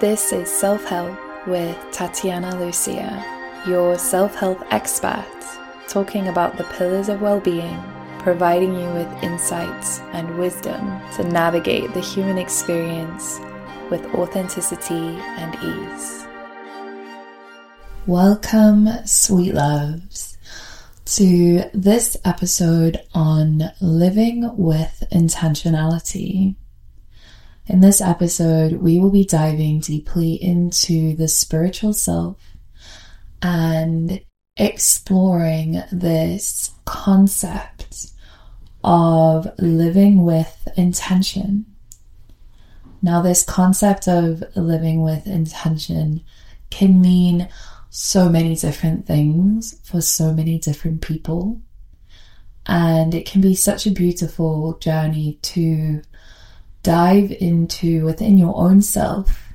This is Self Health with Tatjana Lucia, your self help expert, talking about the pillars of well being, providing you with insights and wisdom to navigate the human experience with authenticity and ease. Welcome, sweet loves, to this episode on living with intentionality. In this episode, we will be diving deeply into the spiritual self and exploring this concept of living with intention. Now, this concept of living with intention can mean so many different things for so many different people. And it can be such a beautiful journey to dive into within your own self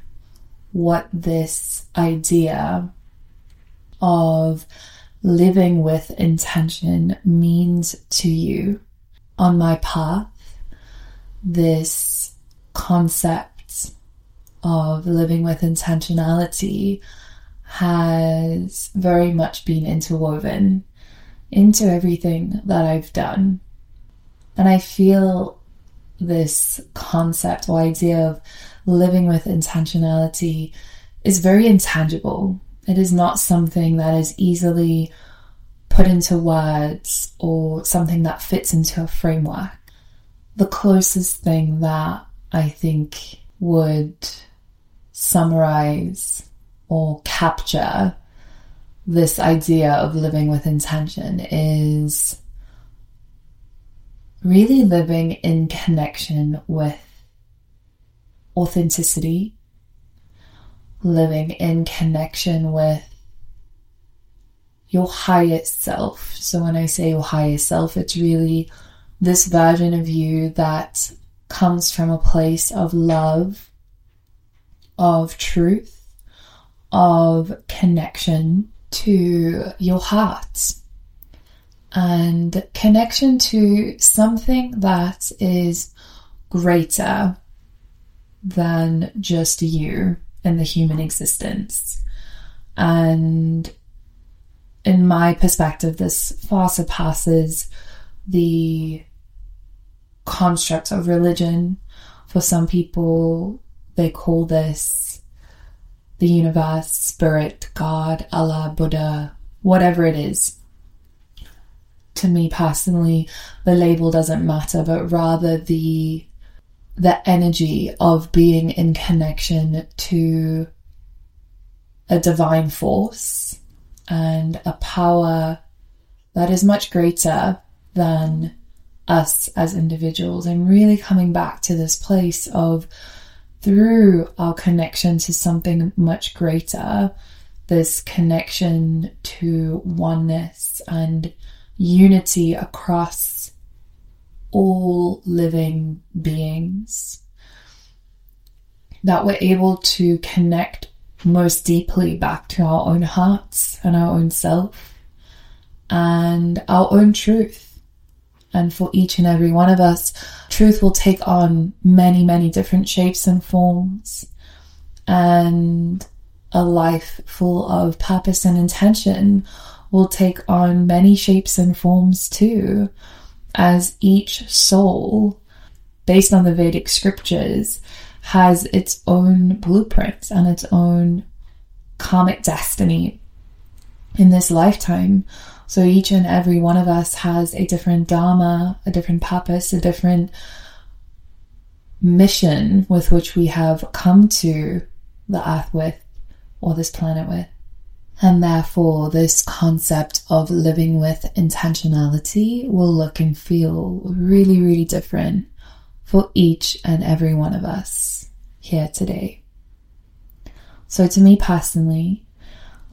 what this idea of living with intention means to you. On my path, this concept of living with intentionality has very much been interwoven into everything that I've done. And I feel this concept or idea of living with intentionality is very intangible. It is not something that is easily put into words or something that fits into a framework. The closest thing that I think would summarize or capture this idea of living with intention is really living in connection with authenticity, living in connection with your highest self. So when I say your highest self, it's really this version of you that comes from a place of love, of truth, of connection to your heart and connection to something that is greater than just you and the human existence. And in my perspective, this far surpasses the construct of religion. For some people, they call this the universe, spirit, God, Allah, Buddha, whatever it is to me personally, the label doesn't matter, but rather the the energy of being in connection to a divine force and a power that is much greater than us as individuals. And really coming back to this place of through our connection to something much greater this connection to oneness and unity across all living beings. That we're able to connect most deeply back to our own hearts and our own self and our own truth. And for each and every one of us, truth will take on many, many different shapes and forms. And a life full of purpose and intention will take on many shapes and forms too, as each soul, based on the Vedic scriptures, has its own blueprints and its own karmic destiny in this lifetime. So each and every one of us has a different dharma, a different purpose, a different mission with which we have come to the earth with or this planet with. And therefore, this concept of living with intentionality will look and feel really, really different for each and every one of us here today. So, to me personally,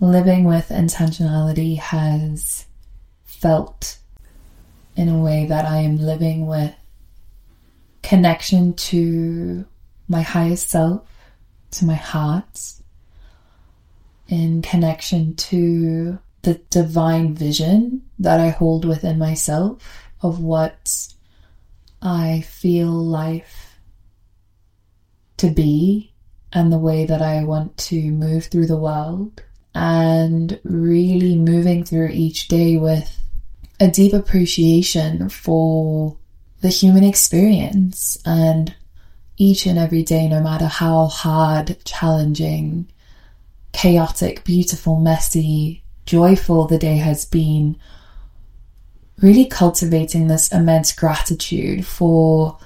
living with intentionality has felt in a way that I am living with connection to my highest self, to my heart, in connection to the divine vision that I hold within myself of what I feel life to be and the way that I want to move through the world. And really moving through each day with a deep appreciation for the human experience and each and every day, no matter how hard, challenging, chaotic, beautiful, messy, joyful the day has been, really cultivating this immense gratitude for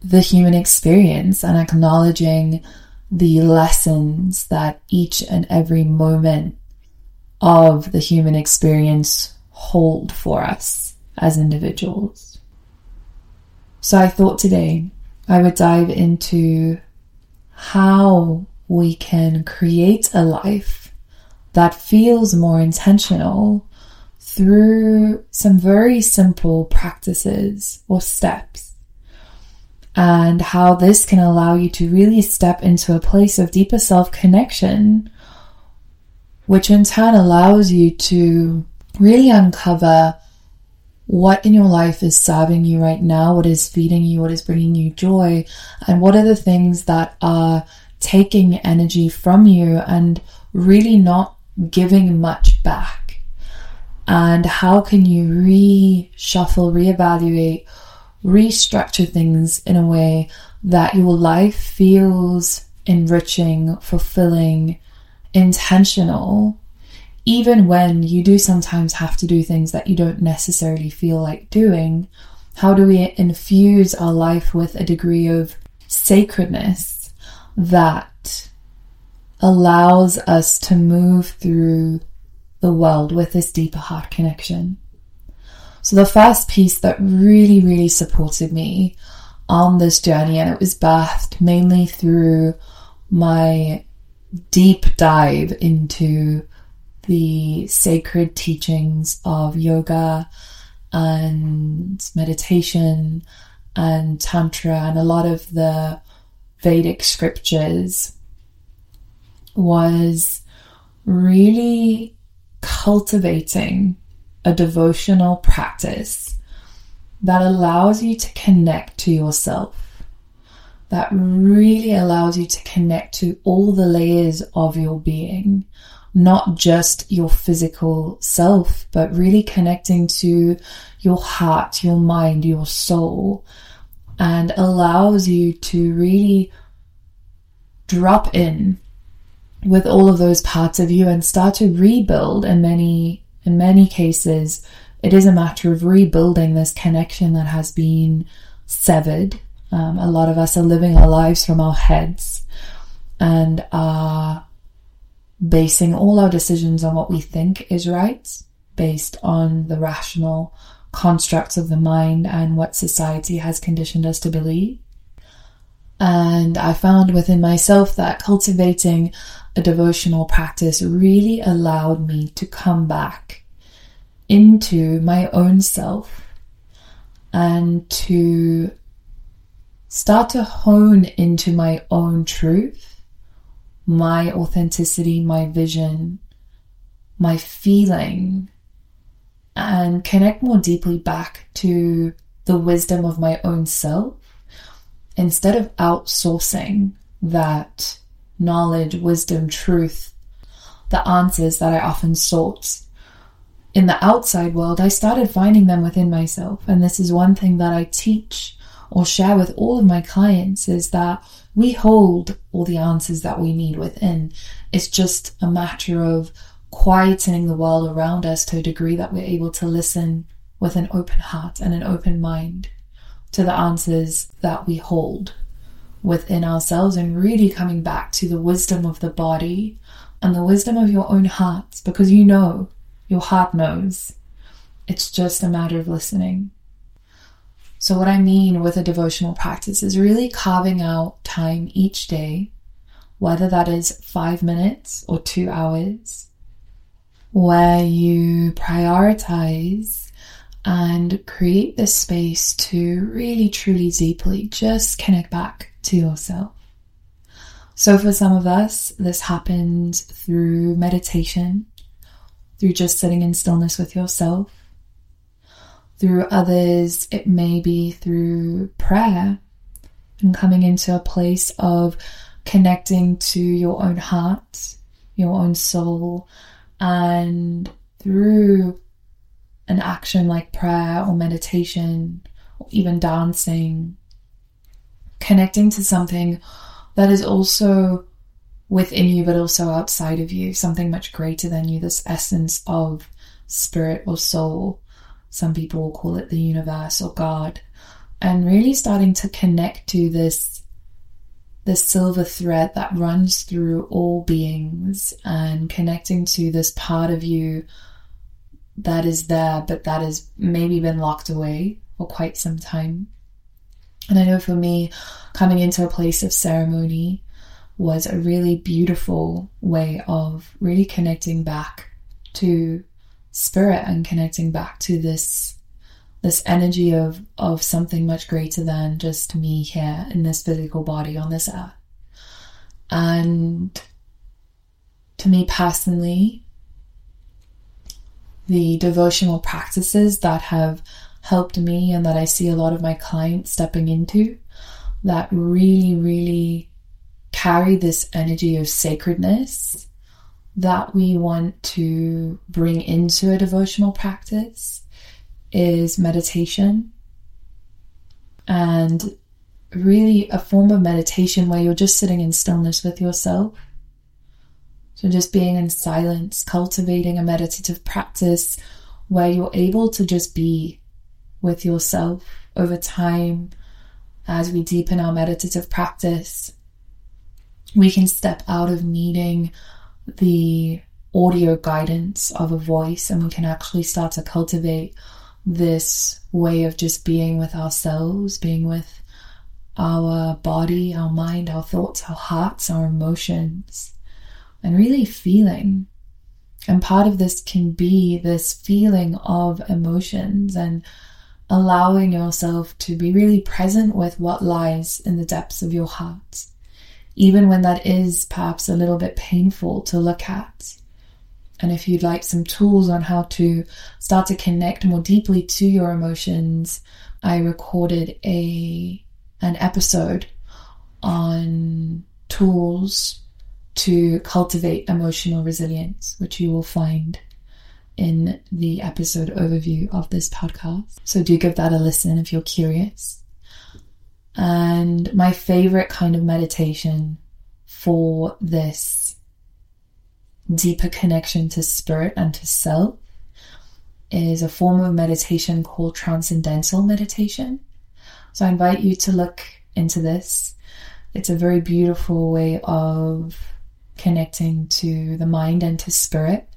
the human experience and acknowledging the lessons that each and every moment of the human experience hold for us as individuals. So I thought today I would dive into how we can create a life that feels more intentional through some very simple practices or steps, and how this can allow you to really step into a place of deeper self connection, which in turn allows you to really uncover what in your life is serving you right now, what is feeding you, what is bringing you joy, and what are the things that are taking energy from you and really not giving much back and how can you reshuffle, reevaluate, restructure things in a way that your life feels enriching, fulfilling, intentional, even when you do sometimes have to do things that you don't necessarily feel like doing. How do we infuse our life with a degree of sacredness that allows us to move through the world with this deeper heart connection. So, the first piece that really, really supported me on this journey, and it was birthed mainly through my deep dive into the sacred teachings of yoga and meditation and tantra and a lot of the Vedic scriptures was really cultivating a devotional practice that allows you to connect to yourself, that really allows you to connect to all the layers of your being, not just your physical self, but really connecting to your heart, your mind, your soul, and allows you to really drop in with all of those parts of you and start to rebuild in many in many cases. It is a matter of rebuilding this connection that has been severed. Um, a lot of us are living our lives from our heads and are basing all our decisions on what we think is right based on the rational constructs of the mind and what society has conditioned us to believe. And I found within myself that cultivating a devotional practice really allowed me to come back into my own self and to start to hone into my own truth, my authenticity, my vision, my feeling, and connect more deeply back to the wisdom of my own self instead of outsourcing that knowledge, wisdom, truth, the answers that I often sought in the outside world, I started finding them within myself. And this is one thing that I teach or share with all of my clients is that we hold all the answers that we need within. It's just a matter of quietening the world around us to a degree that we're able to listen with an open heart and an open mind to the answers that we hold within ourselves and really coming back to the wisdom of the body and the wisdom of your own heart because you know, your heart knows. It's just a matter of listening. So, what I mean with a devotional practice is really carving out time each day, whether that is five minutes or two hours, where you prioritize and create this space to really, truly, deeply just connect back to yourself. So, for some of us, this happens through meditation, through just sitting in stillness with yourself. Through others, it may be through prayer and coming into a place of connecting to your own heart, your own soul, and through an action like prayer or meditation or even dancing, connecting to something that is also within you but also outside of you, something much greater than you, this essence of spirit or soul. Some people will call it the universe or God. And really starting to connect to this this silver thread that runs through all beings and connecting to this part of you that is there, but that has maybe been locked away for quite some time. And I know for me, coming into a place of ceremony was a really beautiful way of really connecting back to spirit and connecting back to this this energy of of something much greater than just me here in this physical body on this earth. And to me personally, the devotional practices that have helped me and that I see a lot of my clients stepping into that really, really carry this energy of sacredness that we want to bring into a devotional practice is meditation and really a form of meditation where you're just sitting in stillness with yourself so, just being in silence, cultivating a meditative practice where you're able to just be with yourself over time as we deepen our meditative practice. We can step out of needing the audio guidance of a voice and we can actually start to cultivate this way of just being with ourselves, being with our body, our mind, our thoughts, our hearts, our emotions and really feeling. And part of this can be this feeling of emotions and allowing yourself to be really present with what lies in the depths of your heart, even when that is perhaps a little bit painful to look at. And if you'd like some tools on how to start to connect more deeply to your emotions, I recorded a an episode on tools to cultivate emotional resilience, which you will find in the episode overview of this podcast. So do give that a listen if you're curious. And my favorite kind of meditation for this deeper connection to spirit and to self is a form of meditation called transcendental meditation. So I invite you to look into this. It's a very beautiful way of connecting to the mind and to spirit.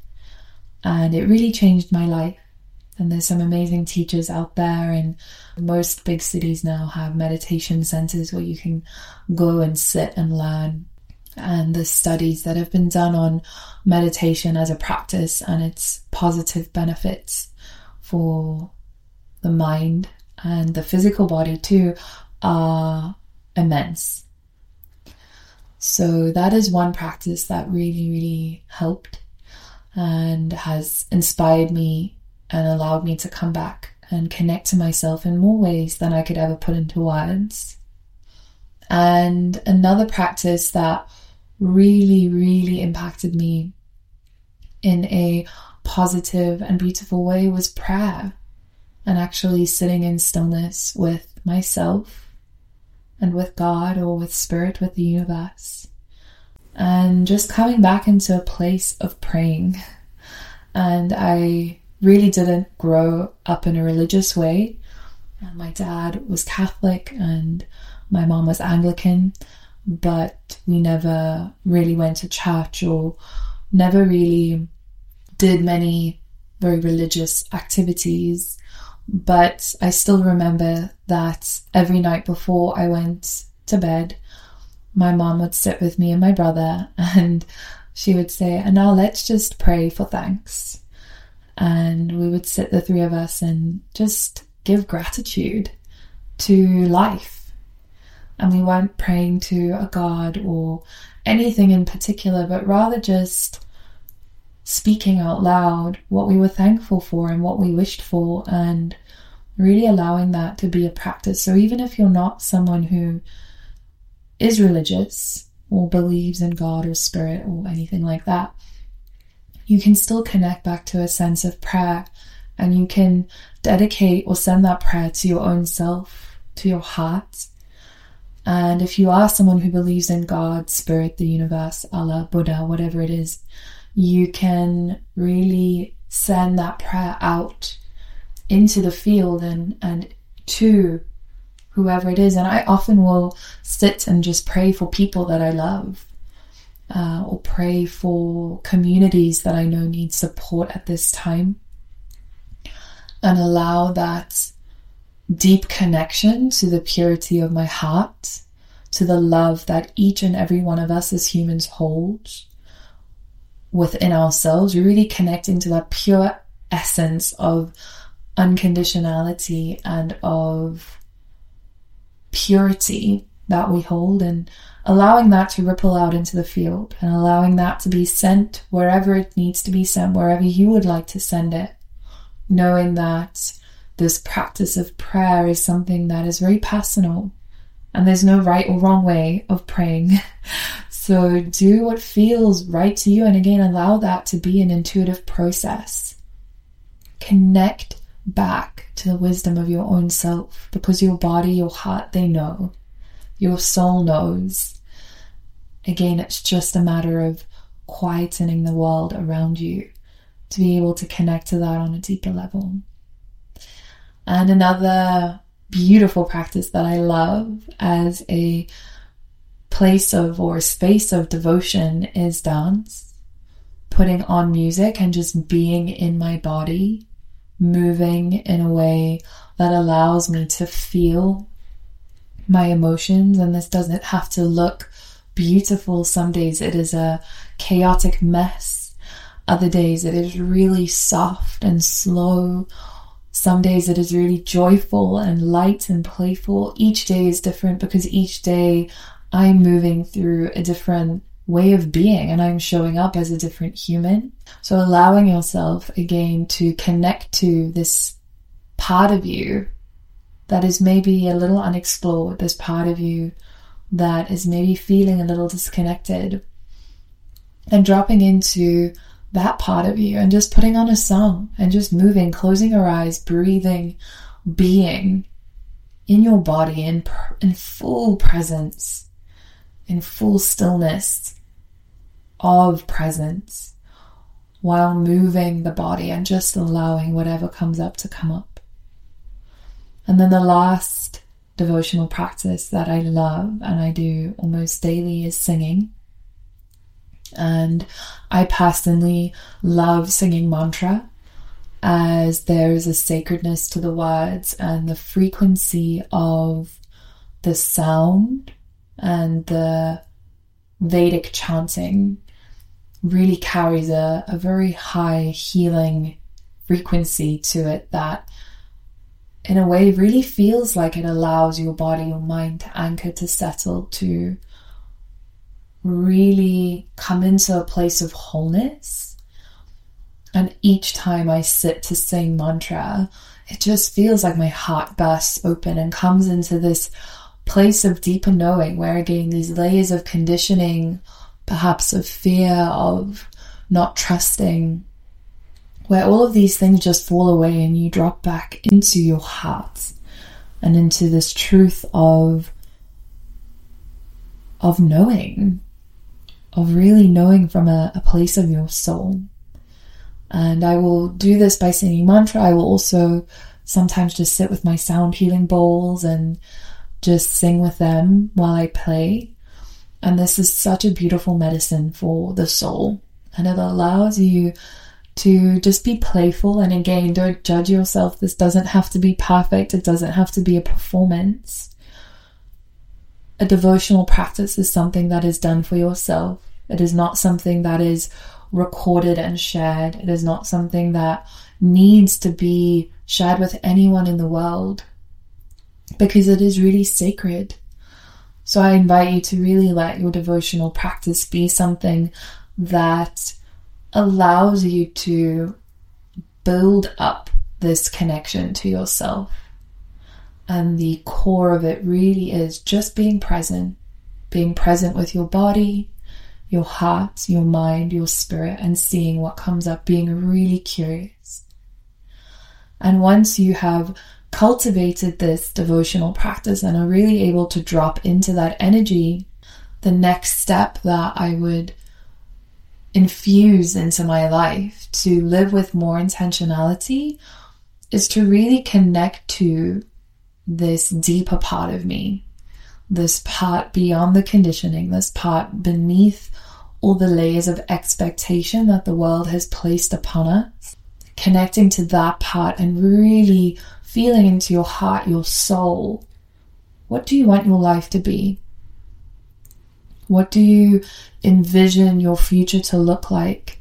And it really changed my life. And there's some amazing teachers out there, and most big cities now have meditation centers where you can go and sit and learn. And the studies that have been done on meditation as a practice and its positive benefits for the mind and the physical body too are immense. So that is one practice that really, really helped and has inspired me and allowed me to come back and connect to myself in more ways than I could ever put into words. And another practice that really, really impacted me in a positive and beautiful way was prayer and actually sitting in stillness with myself and with God or with spirit, with the universe. And just coming back into a place of praying. And I really didn't grow up in a religious way. My dad was Catholic and my mom was Anglican, but we never really went to church or never really did many very religious activities. But I still remember that every night before I went to bed, my mom would sit with me and my brother and she would say, And now let's just pray for thanks. And we would sit, the three of us, and just give gratitude to life. And we weren't praying to a God or anything in particular, but rather just speaking out loud what we were thankful for and what we wished for, and really allowing that to be a practice. So even if you're not someone who is religious, or believes in God or spirit or anything like that, you can still connect back to a sense of prayer and you can dedicate or send that prayer to your own self, to your heart. And if you are someone who believes in God, Spirit, the universe, Allah, Buddha, whatever it is, you can really send that prayer out into the field and, and to whoever it is. And I often will sit and just pray for people that I love. Uh, or pray for communities that I know need support at this time and allow that deep connection to the purity of my heart, to the love that each and every one of us as humans holds within ourselves, really connecting to that pure essence of unconditionality and of purity that we hold and allowing that to ripple out into the field and allowing that to be sent wherever it needs to be sent, wherever you would like to send it knowing that this practice of prayer is something that is very personal and there's no right or wrong way of praying. so do what feels right to you and again allow that to be an intuitive process. Connect back to the wisdom of your own self because your body, your heart, they know. Your soul knows. Again, it's just a matter of quietening the world around you to be able to connect to that on a deeper level. And another beautiful practice that I love as a place of or space of devotion is dance. Putting on music and just being in my body, moving in a way that allows me to feel my emotions. And this doesn't have to look beautiful. Some days it is a chaotic mess other days it is really soft and slow. Some days it is really joyful and light and playful. Each day is different because each day I'm moving through a different way of being and I'm showing up as a different human. So allowing yourself again to connect to this part of you that is maybe a little unexplored, this part of you that is maybe feeling a little disconnected and dropping into that part of you and just putting on a song and just moving, closing your eyes, breathing, being in your body in, in full presence, in full stillness of presence while moving the body and just allowing whatever comes up to come up. And then the last devotional practice that I love and I do almost daily is singing. And I personally love singing mantra as there is a sacredness to the words and the frequency of the sound and the Vedic chanting really carries a, a very high healing frequency to it that in a way really feels like it allows your body your mind to anchor to settle to really come into a place of wholeness. And each time I sit to sing mantra, it just feels like my heart bursts open and comes into this place of deeper knowing where again these layers of conditioning, perhaps of fear, of not trusting, where all of these things just fall away and you drop back into your heart and into this truth of of knowing of really knowing from a, a place of your soul. And I will do this by singing mantra. I will also sometimes just sit with my sound healing bowls and just sing with them while I play. And this is such a beautiful medicine for the soul. And it allows you to just be playful. And again, don't judge yourself. This doesn't have to be perfect, it doesn't have to be a performance a devotional practice is something that is done for yourself. It is not something that is recorded and shared. It is not something that needs to be shared with anyone in the world because it is really sacred. So I invite you to really let your devotional practice be something that allows you to build up this connection to yourself and the core of it really is just being present, being present with your body, your heart, your mind, your spirit, and seeing what comes up, being really curious. And once you have cultivated this devotional practice and are really able to drop into that energy, the next step that I would infuse into my life to live with more intentionality is to really connect to this deeper part of me, this part beyond the conditioning, this part beneath all the layers of expectation that the world has placed upon us. Connecting to that part and really feeling into your heart, your soul. What do you want your life to be? What do you envision your future to look like?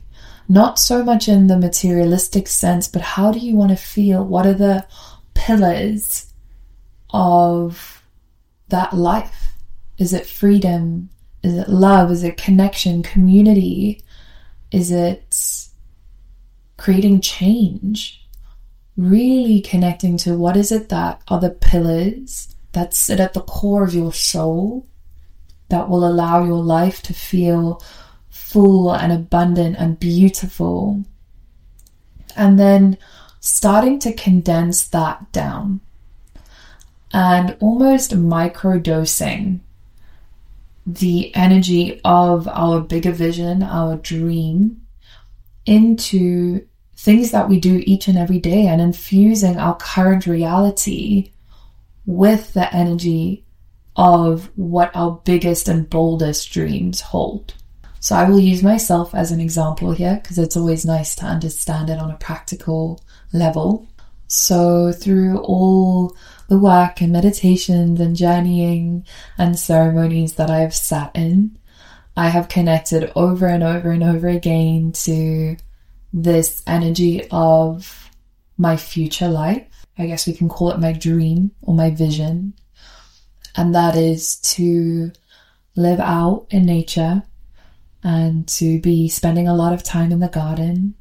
Not so much in the materialistic sense, but how do you want to feel? What are the pillars of that life? Is it freedom? Is it love? Is it connection, community? Is it creating change? Really connecting to what is it that are the pillars that sit at the core of your soul that will allow your life to feel full and abundant and beautiful. And then starting to condense that down and almost micro dosing the energy of our bigger vision, our dream, into things that we do each and every day and infusing our current reality with the energy of what our biggest and boldest dreams hold. So I will use myself as an example here because it's always nice to understand it on a practical level. So through all the work and meditations and journeying and ceremonies that I have sat in, I have connected over and over and over again to this energy of my future life. I guess we can call it my dream or my vision and that is to live out in nature and to be spending a lot of time in the garden,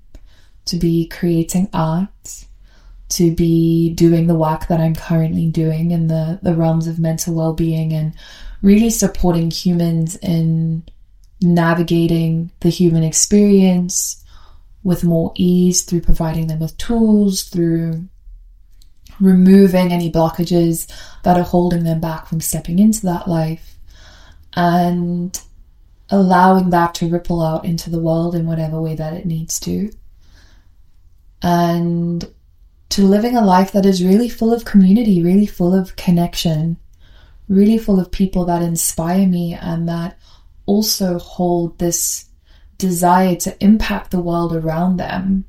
to be creating art, to be doing the work that I'm currently doing in the, the realms of mental well being and really supporting humans in navigating the human experience with more ease through providing them with tools, through removing any blockages that are holding them back from stepping into that life and allowing that to ripple out into the world in whatever way that it needs to. And to living a life that is really full of community, really full of connection, really full of people that inspire me and that also hold this desire to impact the world around them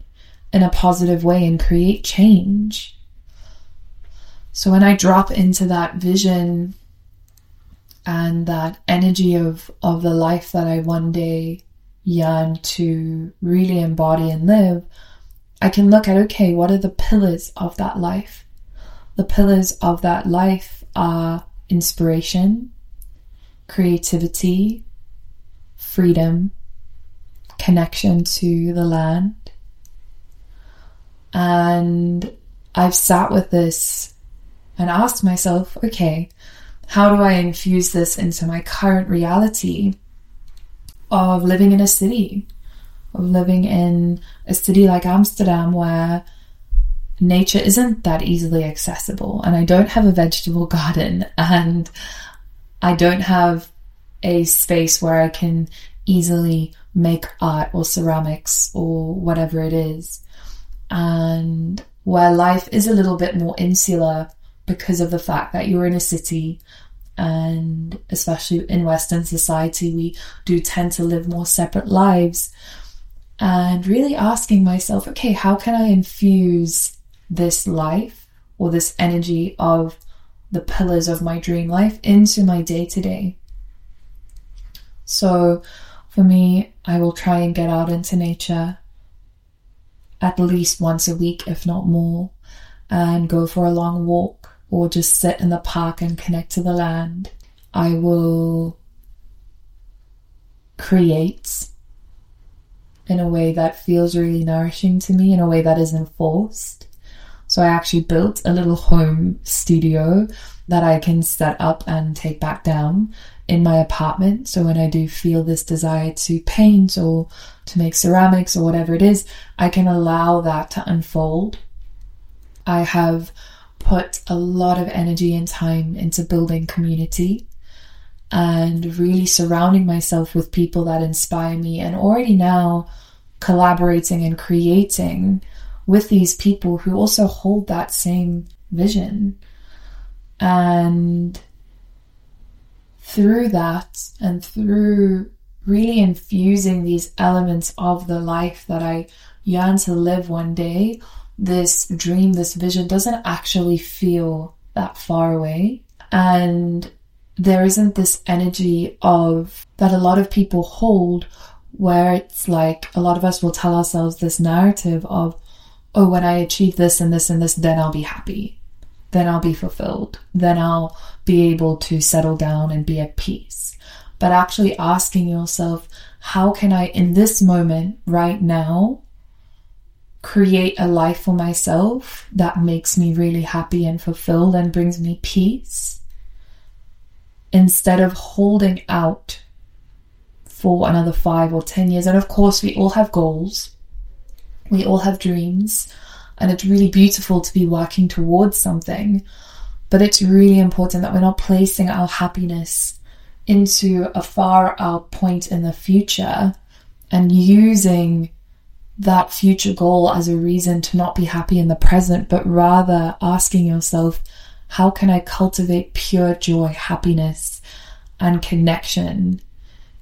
in a positive way and create change. So when I drop into that vision and that energy of, of the life that I one day yearn to really embody and live, I can look at okay, what are the pillars of that life? The pillars of that life are inspiration, creativity, freedom, connection to the land. And I've sat with this and asked myself, okay, how do I infuse this into my current reality of living in a city, of living in a city like Amsterdam where nature isn't that easily accessible and I don't have a vegetable garden and I don't have a space where I can easily make art or ceramics or whatever it is. And where life is a little bit more insular because of the fact that you're in a city and especially in Western society, we do tend to live more separate lives. And really asking myself, okay, how can I infuse this life or this energy of the pillars of my dream life into my day to day? So for me, I will try and get out into nature at least once a week, if not more, and go for a long walk or just sit in the park and connect to the land. I will create in a way that feels really nourishing to me, in a way that isn't forced. So I actually built a little home studio that I can set up and take back down in my apartment. So when I do feel this desire to paint or to make ceramics or whatever it is, I can allow that to unfold. I have put a lot of energy and time into building community and really surrounding myself with people that inspire me and already now collaborating and creating with these people who also hold that same vision. And through that and through really infusing these elements of the life that I yearn to live one day, this dream, this vision doesn't actually feel that far away. And there isn't this energy of that a lot of people hold where it's like a lot of us will tell ourselves this narrative of, oh, when I achieve this and this and this, then I'll be happy. Then I'll be fulfilled. Then I'll be able to settle down and be at peace. But actually asking yourself, how can I, in this moment right now, create a life for myself that makes me really happy and fulfilled and brings me peace instead of holding out for another five or ten years. And of course, we all have goals, we all have dreams, and it's really beautiful to be working towards something. But it's really important that we're not placing our happiness into a far out point in the future and using that future goal as a reason to not be happy in the present, but rather asking yourself, how can I cultivate pure joy, happiness, and connection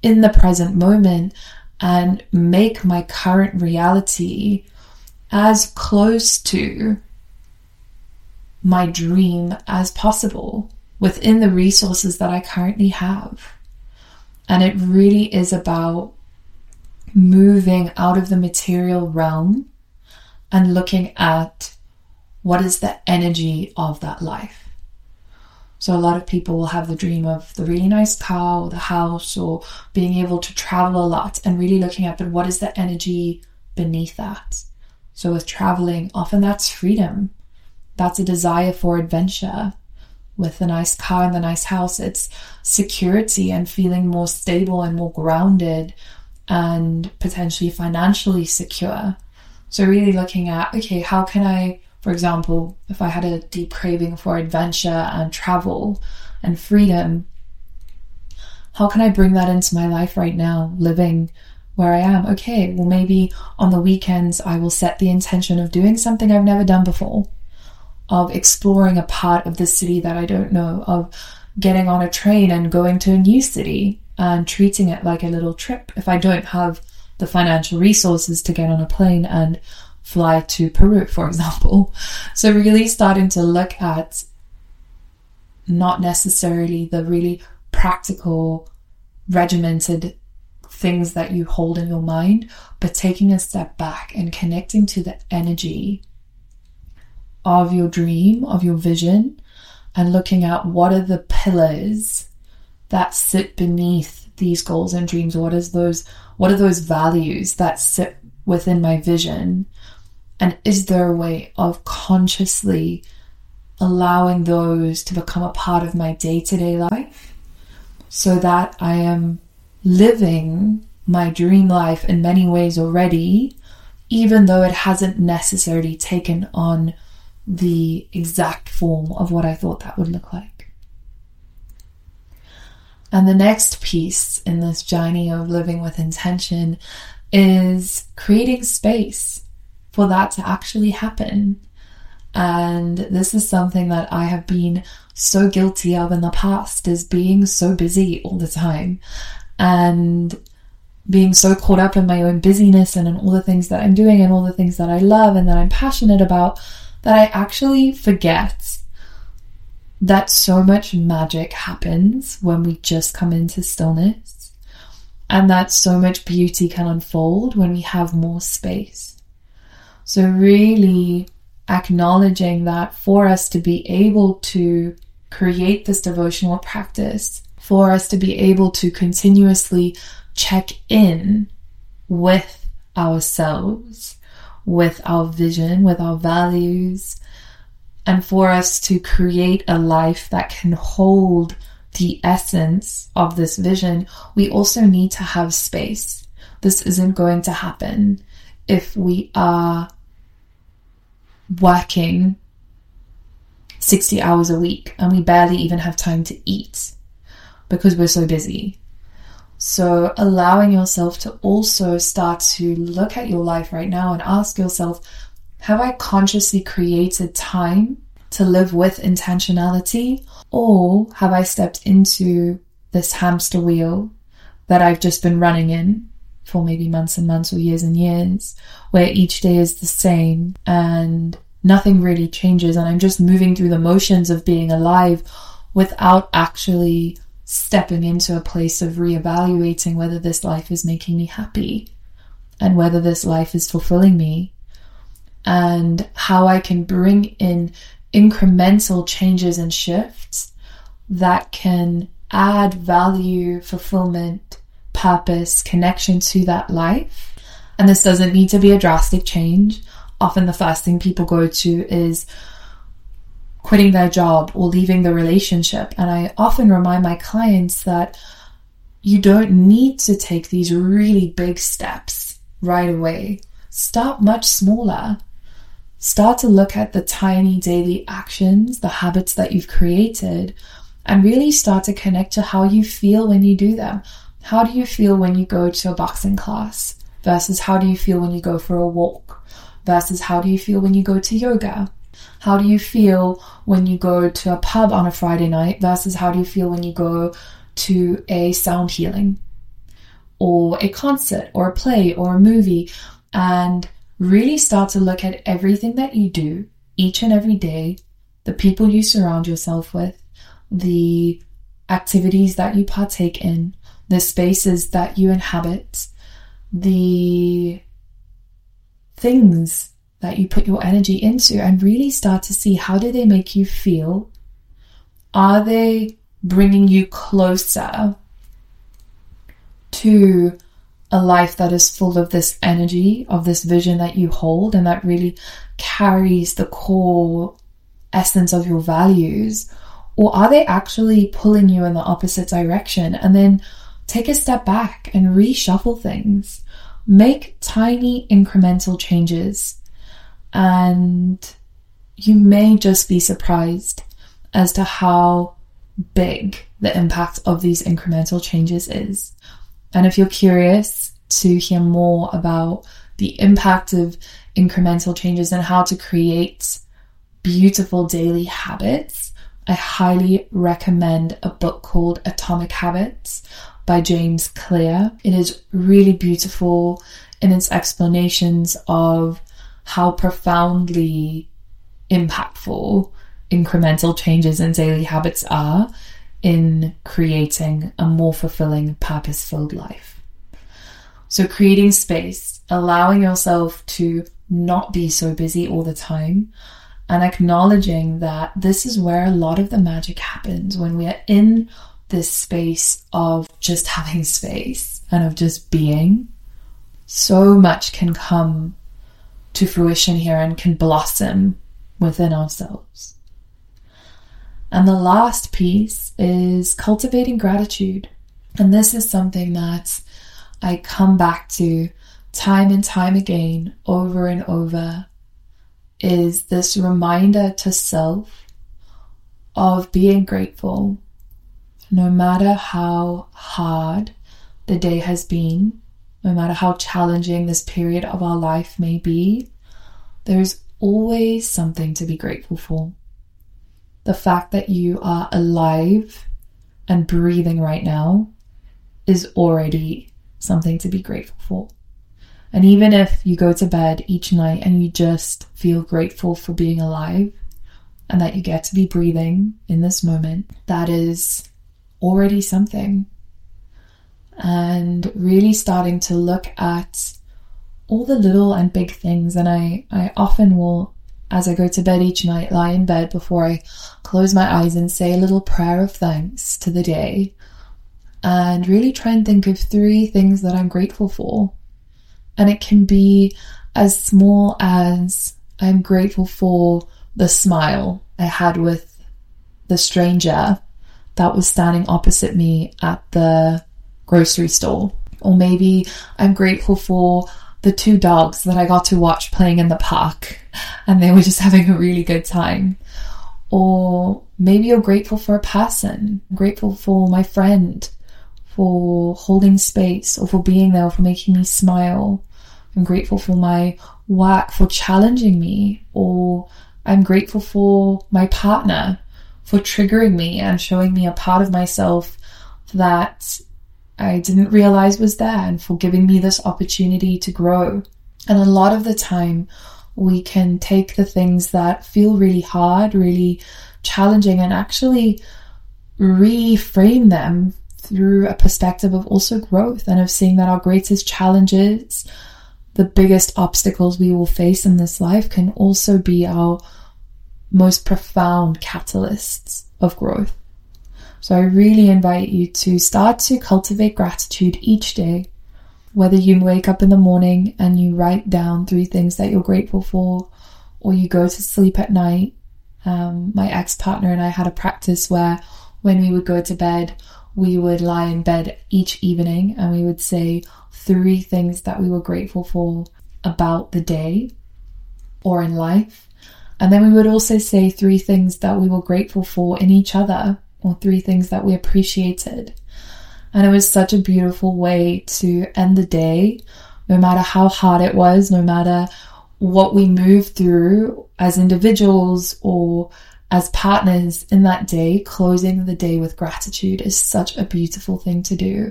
in the present moment and make my current reality as close to my dream as possible within the resources that I currently have. And it really is about moving out of the material realm and looking at what is the energy of that life. So, a lot of people will have the dream of the really nice car or the house or being able to travel a lot and really looking at, but what is the energy beneath that? So, with traveling, often that's freedom, that's a desire for adventure. With the nice car and the nice house, it's security and feeling more stable and more grounded and potentially financially secure. So, really looking at okay, how can I, for example, if I had a deep craving for adventure and travel and freedom, how can I bring that into my life right now, living where I am? Okay, well, maybe on the weekends I will set the intention of doing something I've never done before, of exploring a part of the city that I don't know, of getting on a train and going to a new city and treating it like a little trip. If I don't have the financial resources to get on a plane and fly to Peru, for example. So, really starting to look at not necessarily the really practical, regimented things that you hold in your mind, but taking a step back and connecting to the energy of your dream, of your vision, and looking at what are the pillars that sit beneath these goals and dreams? What is those what are those values that sit within my vision? And is there a way of consciously allowing those to become a part of my day-to-day life so that I am living my dream life in many ways already, even though it hasn't necessarily taken on the exact form of what I thought that would look like. And the next piece in this journey of living with intention is creating space for that to actually happen. And this is something that I have been so guilty of in the past is being so busy all the time and being so caught up in my own busyness and in all the things that I'm doing and all the things that I love and that I'm passionate about that I actually forget that so much magic happens when we just come into stillness, and that so much beauty can unfold when we have more space. So, really acknowledging that for us to be able to create this devotional practice, for us to be able to continuously check in with ourselves, with our vision, with our values, And for us to create a life that can hold the essence of this vision, we also need to have space. This isn't going to happen if we are working 60 hours a week and we barely even have time to eat because we're so busy. So, allowing yourself to also start to look at your life right now and ask yourself, have I consciously created time to live with intentionality? Or have I stepped into this hamster wheel that I've just been running in for maybe months and months or years and years, where each day is the same and nothing really changes, and I'm just moving through the motions of being alive without actually stepping into a place of reevaluating whether this life is making me happy and whether this life is fulfilling me and how I can bring in incremental changes and shifts that can add value, fulfillment, purpose, connection to that life. And this doesn't need to be a drastic change. Often the first thing people go to is quitting their job or leaving the relationship. And I often remind my clients that you don't need to take these really big steps right away. Start much smaller. Start to look at the tiny daily actions, the habits that you've created, and really start to connect to how you feel when you do them. How do you feel when you go to a boxing class versus how do you feel when you go for a walk versus how do you feel when you go to yoga? How do you feel when you go to a pub on a Friday night versus how do you feel when you go to a sound healing or a concert or a play or a movie? And really start to look at everything that you do each and every day, the people you surround yourself with, the activities that you partake in, the spaces that you inhabit, the things that you put your energy into and really start to see how do they make you feel? Are they bringing you closer to a life that is full of this energy, of this vision that you hold, and that really carries the core essence of your values? Or are they actually pulling you in the opposite direction? And then take a step back and reshuffle things. Make tiny incremental changes and you may just be surprised as to how big the impact of these incremental changes is. And if you're curious to hear more about the impact of incremental changes and how to create beautiful daily habits, I highly recommend a book called Atomic Habits by James Clear. It is really beautiful in its explanations of how profoundly impactful incremental changes in daily habits are in creating a more fulfilling, purpose filled life. So, creating space, allowing yourself to not be so busy all the time, and acknowledging that this is where a lot of the magic happens when we are in this space of just having space and of just being. So much can come to fruition here and can blossom within ourselves. And the last piece is cultivating gratitude. And this is something that I come back to time and time again, over and over, is this reminder to self of being grateful. No matter how hard the day has been, no matter how challenging this period of our life may be, there's always something to be grateful for. The fact that you are alive and breathing right now is already something to be grateful for. And even if you go to bed each night and you just feel grateful for being alive and that you get to be breathing in this moment, that is already something and really starting to look at all the little and big things. And I, I often will, as I go to bed each night, lie in bed before I close my eyes and say a little prayer of thanks to the day and really try and think of three things that I'm grateful for. And it can be as small as I'm grateful for the smile I had with the stranger that was standing opposite me at the grocery store. Or maybe I'm grateful for the two dogs that I got to watch playing in the park and they were just having a really good time. Or maybe you're grateful for a person, I'm grateful for my friend, for holding space or for being there, or for making me smile. I'm grateful for my work for challenging me, or I'm grateful for my partner for triggering me and showing me a part of myself that I didn't realize was there and for giving me this opportunity to grow. And a lot of the time, we can take the things that feel really hard, really challenging, and actually reframe them through a perspective of also growth and of seeing that our greatest challenges, the biggest obstacles we will face in this life, can also be our most profound catalysts of growth. So I really invite you to start to cultivate gratitude each day. Whether you wake up in the morning and you write down three things that you're grateful for, or you go to sleep at night. Um, my ex partner and I had a practice where when we would go to bed, we would lie in bed each evening and we would say three things that we were grateful for about the day or in life. And then we would also say three things that we were grateful for in each other or three things that we appreciated. And it was such a beautiful way to end the day, no matter how hard it was, no matter what we moved through as individuals or as partners in that day, closing the day with gratitude is such a beautiful thing to do.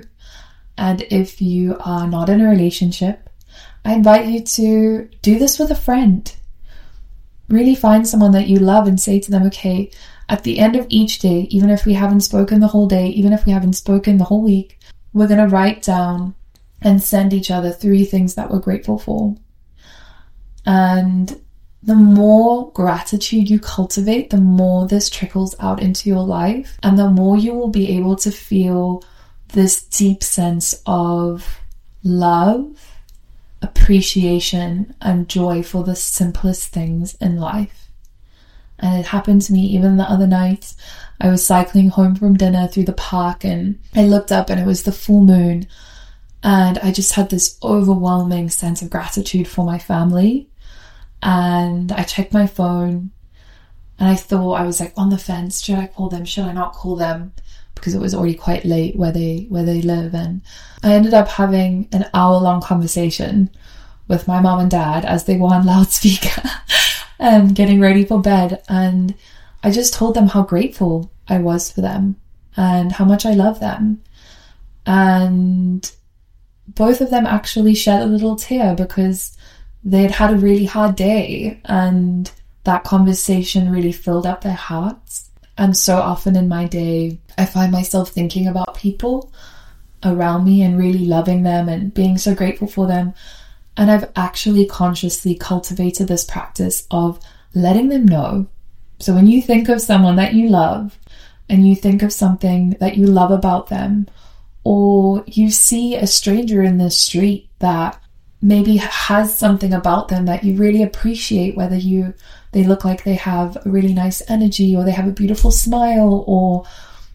And if you are not in a relationship, I invite you to do this with a friend really find someone that you love and say to them, okay, at the end of each day, even if we haven't spoken the whole day, even if we haven't spoken the whole week, we're going to write down and send each other three things that we're grateful for. And the more gratitude you cultivate, the more this trickles out into your life, and the more you will be able to feel this deep sense of love appreciation and joy for the simplest things in life. And it happened to me even the other night. I was cycling home from dinner through the park and I looked up and it was the full moon. And I just had this overwhelming sense of gratitude for my family. And I checked my phone and I thought I was like on the fence. Should I call them? Should I not call them? Because it was already quite late where they where they live and I ended up having an hour long conversation with my mom and dad as they were on loudspeaker and getting ready for bed and I just told them how grateful I was for them and how much I love them. And both of them actually shed a little tear because they'd had a really hard day and that conversation really filled up their hearts and so often in my day, I find myself thinking about people around me and really loving them and being so grateful for them. And I've actually consciously cultivated this practice of letting them know. So when you think of someone that you love and you think of something that you love about them, or you see a stranger in the street that maybe has something about them that you really appreciate, whether you they look like they have a really nice energy or they have a beautiful smile or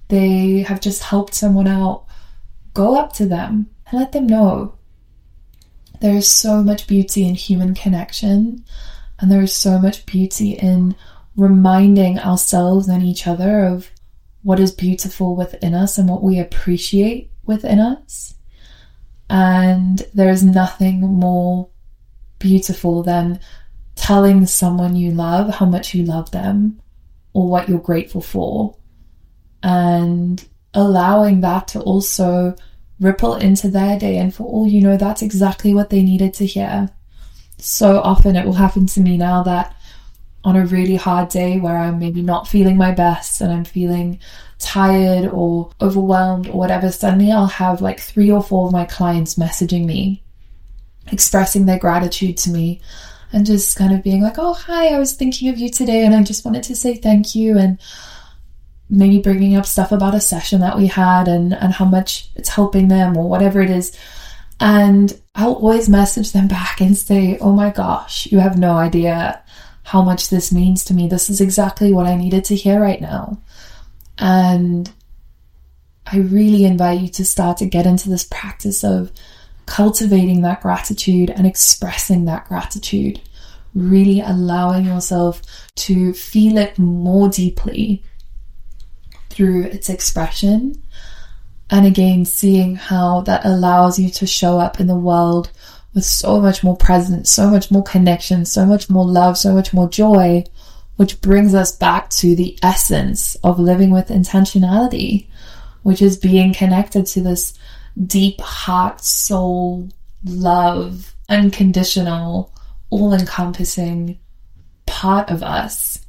they have just helped someone out, go up to them and let them know. There is so much beauty in human connection, and there is so much beauty in reminding ourselves and each other of what is beautiful within us and what we appreciate within us. And there is nothing more beautiful than telling someone you love how much you love them or what you're grateful for and allowing that to also ripple into their day. And for all you know, that's exactly what they needed to hear. So often it will happen to me now that on a really hard day where I'm maybe not feeling my best and I'm feeling tired or overwhelmed or whatever, suddenly I'll have like three or four of my clients messaging me, expressing their gratitude to me and just kind of being like, oh, hi, I was thinking of you today and I just wanted to say thank you. And maybe bringing up stuff about a session that we had and, and how much it's helping them or whatever it is. And I'll always message them back and say, oh my gosh, you have no idea how much this means to me. This is exactly what I needed to hear right now. And I really invite you to start to get into this practice of cultivating that gratitude and expressing that gratitude, really allowing yourself to feel it more deeply through its expression. And again, seeing how that allows you to show up in the world with so much more presence, so much more connection, so much more love, so much more joy, which brings us back to the essence of living with intentionality, which is being connected to this deep heart, soul, love, unconditional, all encompassing part of us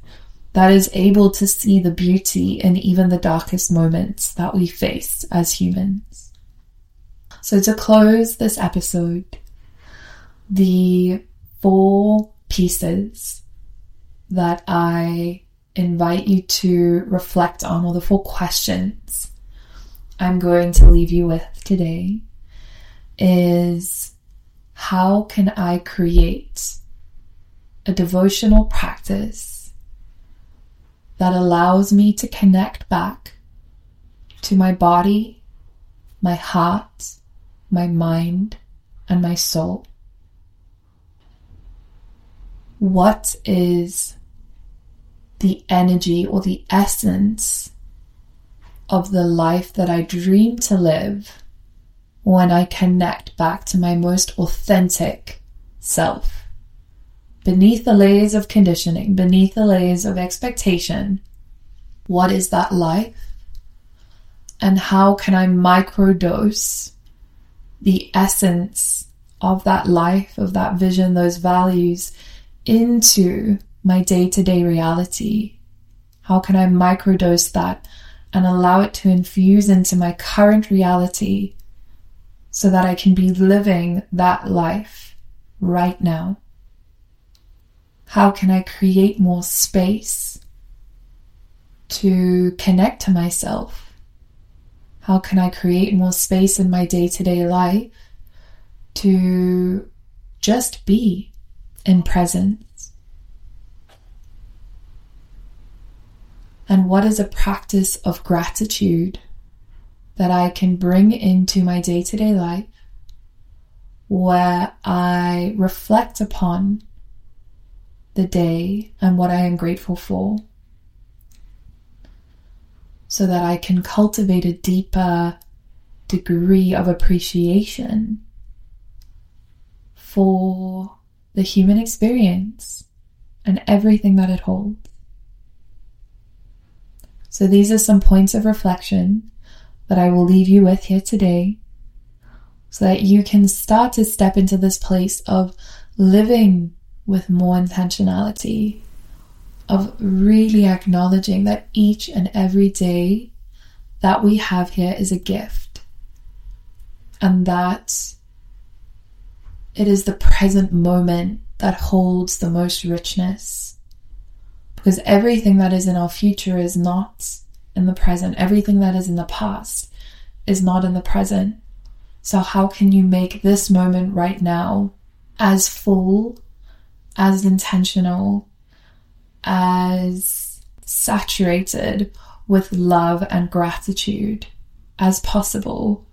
that is able to see the beauty in even the darkest moments that we face as humans. So, to close this episode, the four pieces that I invite you to reflect on, or the four questions I'm going to leave you with today, is how can I create a devotional practice that allows me to connect back to my body, my heart, my mind, and my soul? What is the energy or the essence of the life that I dream to live when I connect back to my most authentic self. Beneath the layers of conditioning, beneath the layers of expectation, what is that life? And how can I microdose the essence of that life, of that vision, those values into my day to day reality? How can I microdose that and allow it to infuse into my current reality so that I can be living that life right now? How can I create more space to connect to myself? How can I create more space in my day to day life to just be in presence? And what is a practice of gratitude that I can bring into my day to day life where I reflect upon the day and what I am grateful for so that I can cultivate a deeper degree of appreciation for the human experience and everything that it holds. So these are some points of reflection that I will leave you with here today so that you can start to step into this place of living with more intentionality, of really acknowledging that each and every day that we have here is a gift and that it is the present moment that holds the most richness because everything that is in our future is not in the present. Everything that is in the past is not in the present. So, how can you make this moment right now as full, as intentional, as saturated with love and gratitude as possible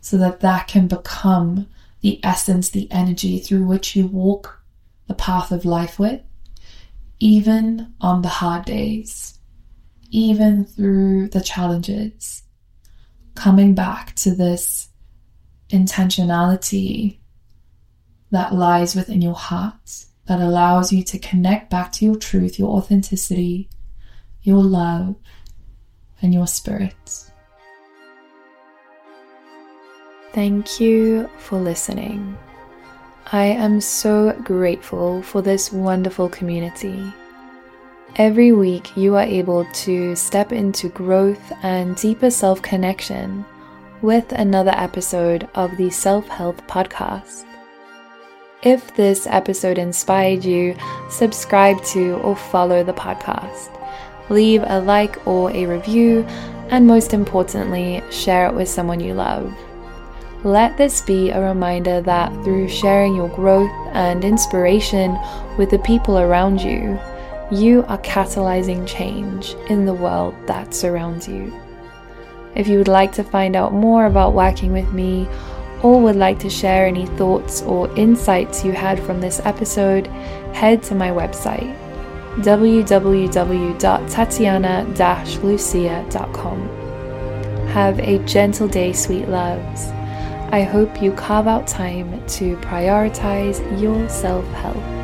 so that that can become the essence, the energy through which you walk the path of life with? Even on the hard days, even through the challenges, coming back to this intentionality that lies within your heart that allows you to connect back to your truth, your authenticity, your love, and your spirit. Thank you for listening. I am so grateful for this wonderful community. Every week, you are able to step into growth and deeper self connection with another episode of the Self Health Podcast. If this episode inspired you, subscribe to or follow the podcast. Leave a like or a review, and most importantly, share it with someone you love. Let this be a reminder that through sharing your growth and inspiration with the people around you, you are catalyzing change in the world that surrounds you. If you would like to find out more about working with me or would like to share any thoughts or insights you had from this episode, head to my website www.tatjana-lucia.com. Have a gentle day, sweet loves. I hope you carve out time to prioritize your self help.